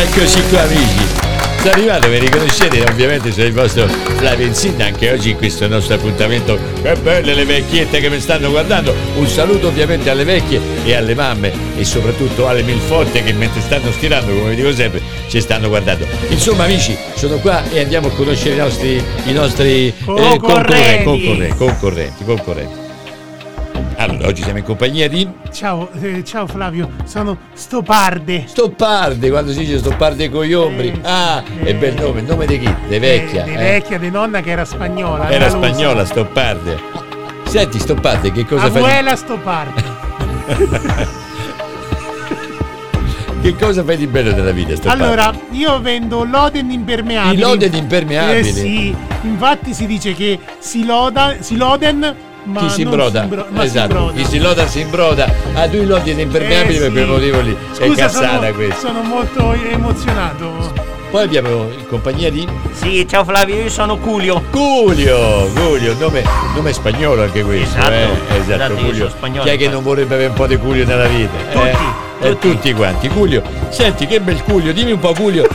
Eccoci qua amici. Sono arrivato, mi riconoscete? Ovviamente sono il vostro Flavio Insinna anche oggi in questo nostro appuntamento. Che belle le vecchiette che mi stanno guardando. Un saluto ovviamente alle vecchie e alle mamme e soprattutto alle milfotte che mentre stanno stirando, come vi dico sempre, ci stanno guardando. Insomma amici, sono qua e andiamo a conoscere i nostri, i nostri eh, Concorrenti. concorrenti, concorrenti, concorrenti. Allora, oggi siamo in compagnia di Ciao, eh, ciao Flavio, sono Stoparde. Stopparde, quando si dice Stopparde con gli ombri. Eh, Ah, eh, è bel nome, nome di chi? De vecchia. Di eh. vecchia, di nonna che era spagnola. Era spagnola Stopparde. Senti Stopparde, che cosa fai? Abuela Stoparde. Che cosa fai di bello nella vita Stopparde? Allora, io vendo loden impermeabili. I loden impermeabili? Eh sì, infatti si dice che si loda, si loden, ma chi si imbroda? imbro- ma si esatto, imbroda. chi si loda si imbroda. Ah, tu i lodi impermeabili Eh per quel sì. motivo lì. è Scusa, cazzata sono, questa. sono molto emozionato. Poi abbiamo in compagnia di Sì, ciao Flavio, io sono Culio. Julio, Julio, nome, nome spagnolo anche questo, Esatto, eh? esatto, io Julio. sono spagnolo, Chi è che non vorrebbe avere un po' di Julio nella vita? Tutti, Eh, eh, tutti. tutti quanti. Julio, senti che bel Julio, dimmi un po' Julio.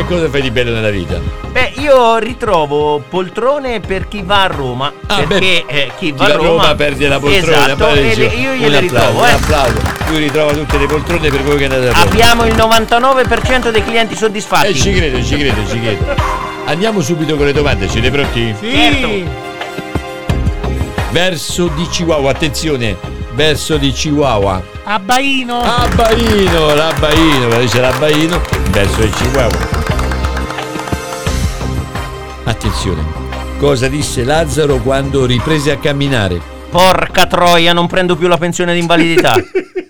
Che cosa fai di bello nella vita? Beh, io ritrovo poltrone per chi va a Roma. Ah, perché beh, eh, chi Chi va a Roma, perde la poltrona. Esatto, e le- io un gliele ritrovo. Un eh. applauso. Lui ritrova tutte le poltrone per voi che andate a Roma. Abbiamo il 99% dei clienti soddisfatti. Eh, ci credo, ci credo, ci credo. Andiamo subito con le domande, siete pronti? Sì. Certo. Verso di Chihuahua, attenzione, verso di Chihuahua. Abbaino. Abbaino, l'abbaino, dice l'abbaino, verso il Chihuahua. Attenzione, cosa disse Lazzaro quando riprese a camminare? Porca troia, non prendo più la pensione di invalidità.